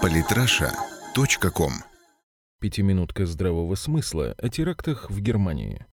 Политраша.ком Пятиминутка здравого смысла о терактах в Германии.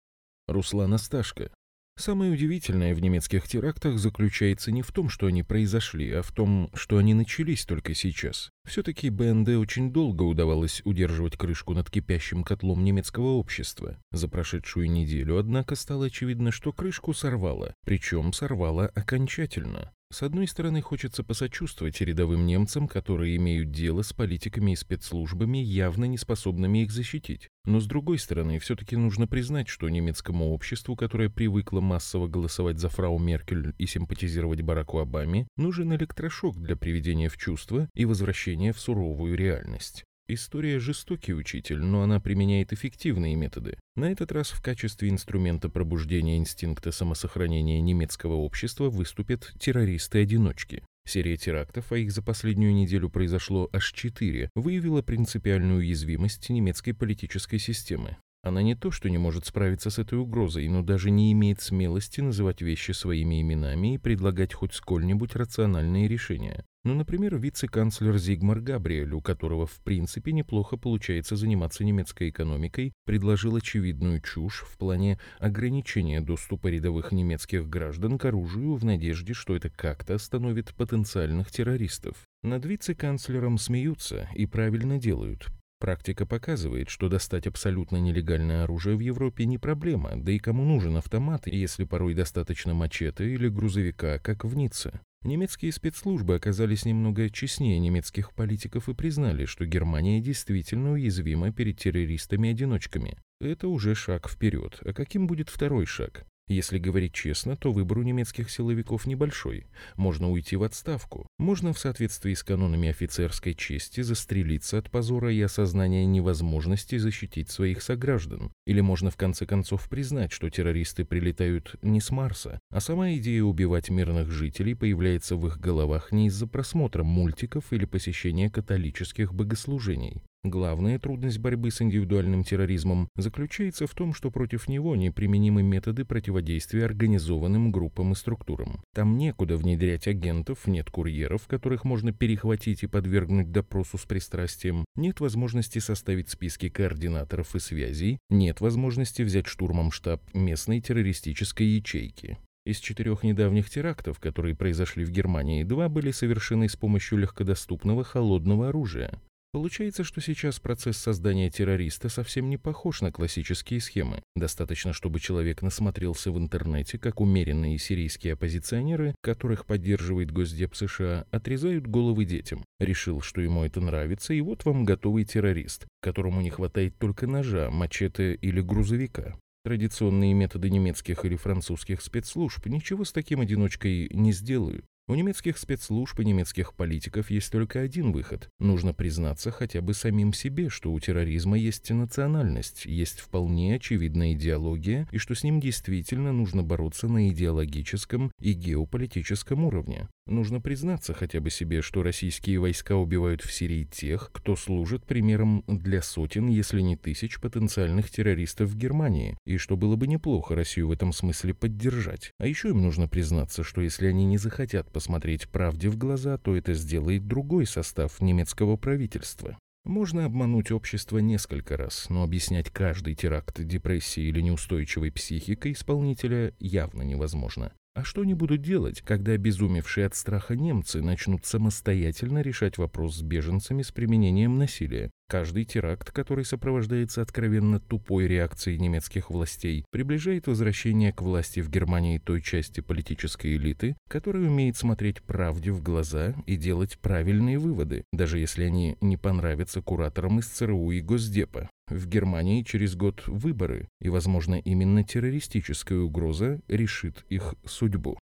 Руслан Асташко. Самое удивительное в немецких терактах заключается не в том, что они произошли, а в том, что они начались только сейчас. Все-таки БНД очень долго удавалось удерживать крышку над кипящим котлом немецкого общества. За прошедшую неделю, однако, стало очевидно, что крышку сорвало, причем сорвало окончательно. С одной стороны, хочется посочувствовать рядовым немцам, которые имеют дело с политиками и спецслужбами, явно не способными их защитить. Но с другой стороны, все-таки нужно признать, что немецкому обществу, которое привыкло массово голосовать за фрау Меркель и симпатизировать Бараку Обаме, нужен электрошок для приведения в чувство и возвращения в суровую реальность. История жестокий учитель, но она применяет эффективные методы. На этот раз в качестве инструмента пробуждения инстинкта самосохранения немецкого общества выступят террористы-одиночки. Серия терактов, а их за последнюю неделю произошло аж четыре, выявила принципиальную уязвимость немецкой политической системы. Она не то, что не может справиться с этой угрозой, но даже не имеет смелости называть вещи своими именами и предлагать хоть сколь-нибудь рациональные решения. Ну, например, вице-канцлер Зигмар Габриэль, у которого в принципе неплохо получается заниматься немецкой экономикой, предложил очевидную чушь в плане ограничения доступа рядовых немецких граждан к оружию в надежде, что это как-то остановит потенциальных террористов. Над вице-канцлером смеются и правильно делают. Практика показывает, что достать абсолютно нелегальное оружие в Европе не проблема, да и кому нужен автомат, если порой достаточно мачете или грузовика, как в Ницце. Немецкие спецслужбы оказались немного честнее немецких политиков и признали, что Германия действительно уязвима перед террористами-одиночками. Это уже шаг вперед. А каким будет второй шаг? Если говорить честно, то выбор у немецких силовиков небольшой. Можно уйти в отставку. Можно в соответствии с канонами офицерской чести застрелиться от позора и осознания невозможности защитить своих сограждан. Или можно в конце концов признать, что террористы прилетают не с Марса, а сама идея убивать мирных жителей появляется в их головах не из-за просмотра мультиков или посещения католических богослужений. Главная трудность борьбы с индивидуальным терроризмом заключается в том, что против него неприменимы методы противодействия организованным группам и структурам. Там некуда внедрять агентов, нет курьеров, которых можно перехватить и подвергнуть допросу с пристрастием, нет возможности составить списки координаторов и связей, нет возможности взять штурмом штаб местной террористической ячейки. Из четырех недавних терактов, которые произошли в Германии, два были совершены с помощью легкодоступного холодного оружия. Получается, что сейчас процесс создания террориста совсем не похож на классические схемы. Достаточно, чтобы человек насмотрелся в интернете, как умеренные сирийские оппозиционеры, которых поддерживает Госдеп США, отрезают головы детям. Решил, что ему это нравится, и вот вам готовый террорист, которому не хватает только ножа, мачете или грузовика. Традиционные методы немецких или французских спецслужб ничего с таким одиночкой не сделают. У немецких спецслужб и немецких политиков есть только один выход. Нужно признаться хотя бы самим себе, что у терроризма есть национальность, есть вполне очевидная идеология, и что с ним действительно нужно бороться на идеологическом и геополитическом уровне. Нужно признаться хотя бы себе, что российские войска убивают в Сирии тех, кто служит примером для сотен, если не тысяч потенциальных террористов в Германии, и что было бы неплохо Россию в этом смысле поддержать. А еще им нужно признаться, что если они не захотят посмотреть правде в глаза, то это сделает другой состав немецкого правительства. Можно обмануть общество несколько раз, но объяснять каждый теракт депрессией или неустойчивой психикой исполнителя явно невозможно. А что они будут делать, когда обезумевшие от страха немцы начнут самостоятельно решать вопрос с беженцами с применением насилия? Каждый теракт, который сопровождается откровенно тупой реакцией немецких властей, приближает возвращение к власти в Германии той части политической элиты, которая умеет смотреть правде в глаза и делать правильные выводы, даже если они не понравятся кураторам из ЦРУ и Госдепа. В Германии через год выборы, и, возможно, именно террористическая угроза решит их судьбу.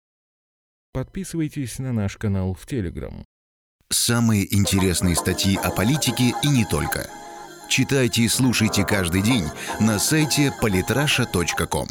Подписывайтесь на наш канал в Телеграм. Самые интересные статьи о политике и не только. Читайте и слушайте каждый день на сайте polytrasha.com.